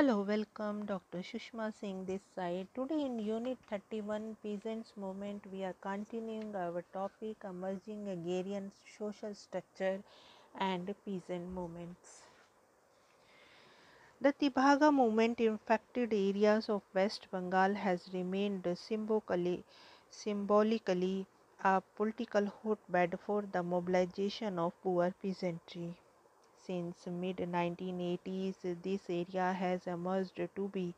Hello, welcome Dr. Shushma Singh this side. Today in Unit 31 Peasants Movement we are continuing our topic emerging agrarian social structure and peasant movements. The Tebhaga movement in affected areas of West Bengal has remained symbolically, symbolically a political hotbed for the mobilization of poor peasantry. Since mid 1980s, this area has emerged to be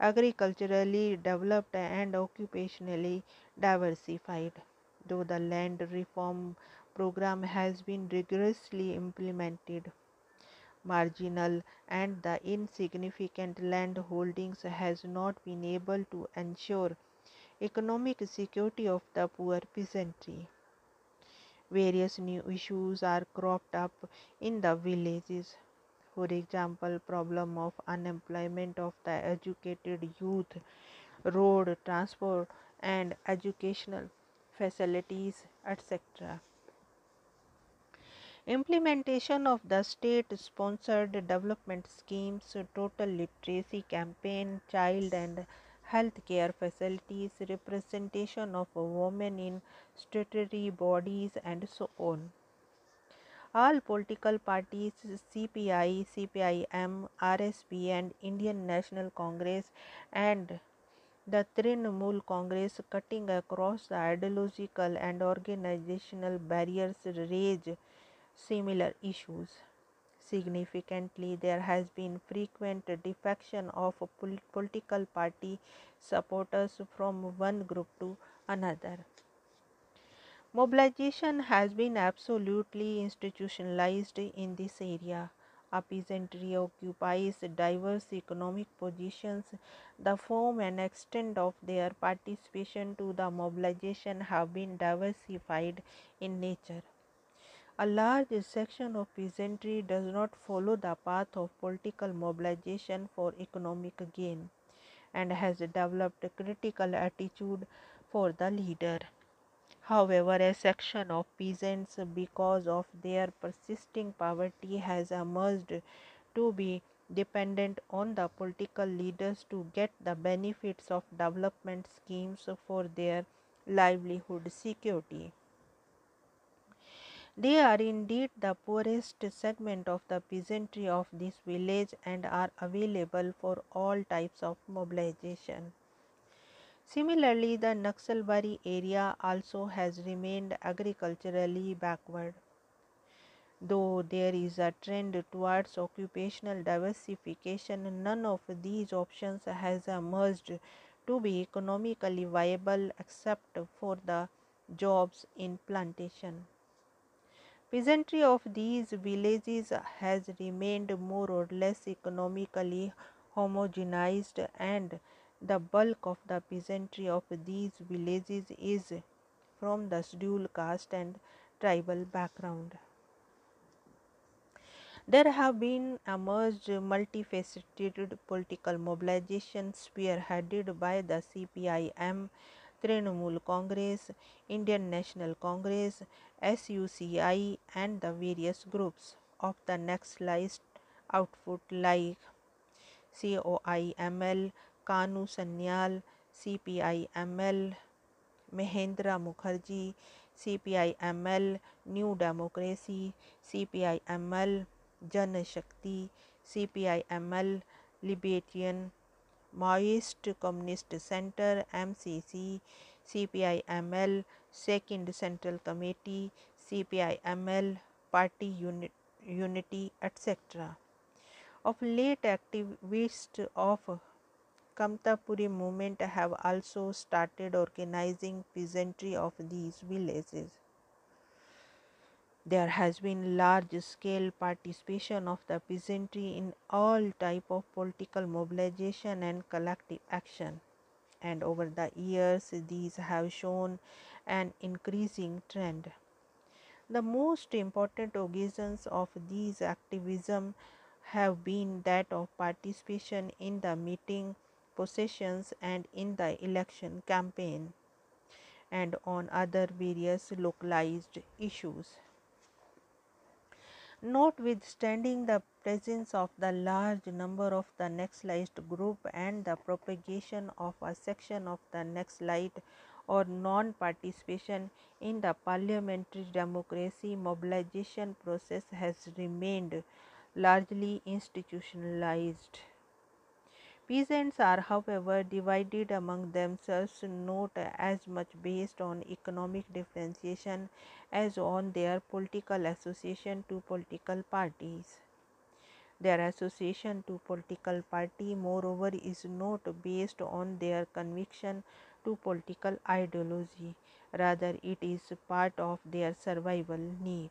agriculturally developed and occupationally diversified. Though the land reform program has been rigorously implemented, marginal and the insignificant land holdings has not been able to ensure economic security of the poor peasantry various new issues are cropped up in the villages. For example problem of unemployment of the educated youth road transport and educational facilities etc implementation of the state sponsored development schemes total literacy campaign child and healthcare facilities, representation of women in statutory bodies, and so on. All political parties CPI, CPIM, RSP, and Indian National Congress and the Trinamool Congress cutting across the ideological and organizational barriers raise similar issues. Significantly, there has been frequent defection of political party supporters from one group to another. Mobilization has been absolutely institutionalized in this area. A peasantry occupies diverse economic positions. The form and extent of their participation to the mobilization have been diversified in nature. A large section of peasantry does not follow the path of political mobilization for economic gain and has developed a critical attitude for the leader. However, a section of peasants, because of their persisting poverty, has emerged to be dependent on the political leaders to get the benefits of development schemes for their livelihood security. They are indeed the poorest segment of the peasantry of this village and are available for all types of mobilization. Similarly, the Naxalbari area also has remained agriculturally backward. Though there is a trend towards occupational diversification, none of these options has emerged to be economically viable except for the jobs in plantation. Peasantry of these villages has remained more or less economically homogenized and the bulk of the peasantry of these villages is from the scheduled caste and tribal background. There have been emerged multifaceted political mobilizations spearheaded by the CPIM Trinamool Congress, Indian National Congress S U C I and the various groups of the Naxalite output like C O I M L Kanu Sanyal C P I M L Mahendra Mukherjee C P I M L new democracy C P I M L Janshakti C P I M L liberation Maoist Communist Center MCC, CPIML, Second Central Committee, CPIML, Party Unit, Unity, etc. Of late, activists of Kamtapuri movement have also started organizing peasantry of these villages. There has been large scale participation of the peasantry in all type of political mobilization and collective action and over the years these have shown an increasing trend. The most important occasions of these activism have been that of participation in the meeting processions and in the election campaign and on other various localized issues. Notwithstanding the presence of the large number of the Naxalite group and the propagation of a section of the Naxalite or non-participation in the parliamentary democracy, mobilization process has remained largely institutionalized. Peasants are however divided among themselves not as much based on economic differentiation as on their political association to political parties. Their association to political party moreover is not based on their conviction to political ideology, rather it is part of their survival need.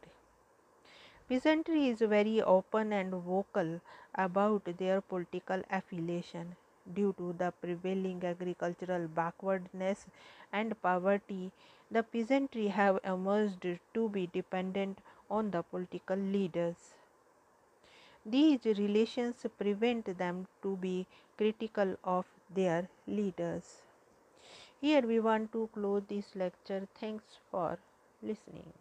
Peasantry is very open and vocal about their political affiliation. Due to the prevailing agricultural backwardness and poverty, the peasantry have emerged to be dependent on the political leaders. These relations prevent them to be critical of their leaders. Here we want to close this lecture. Thanks for listening.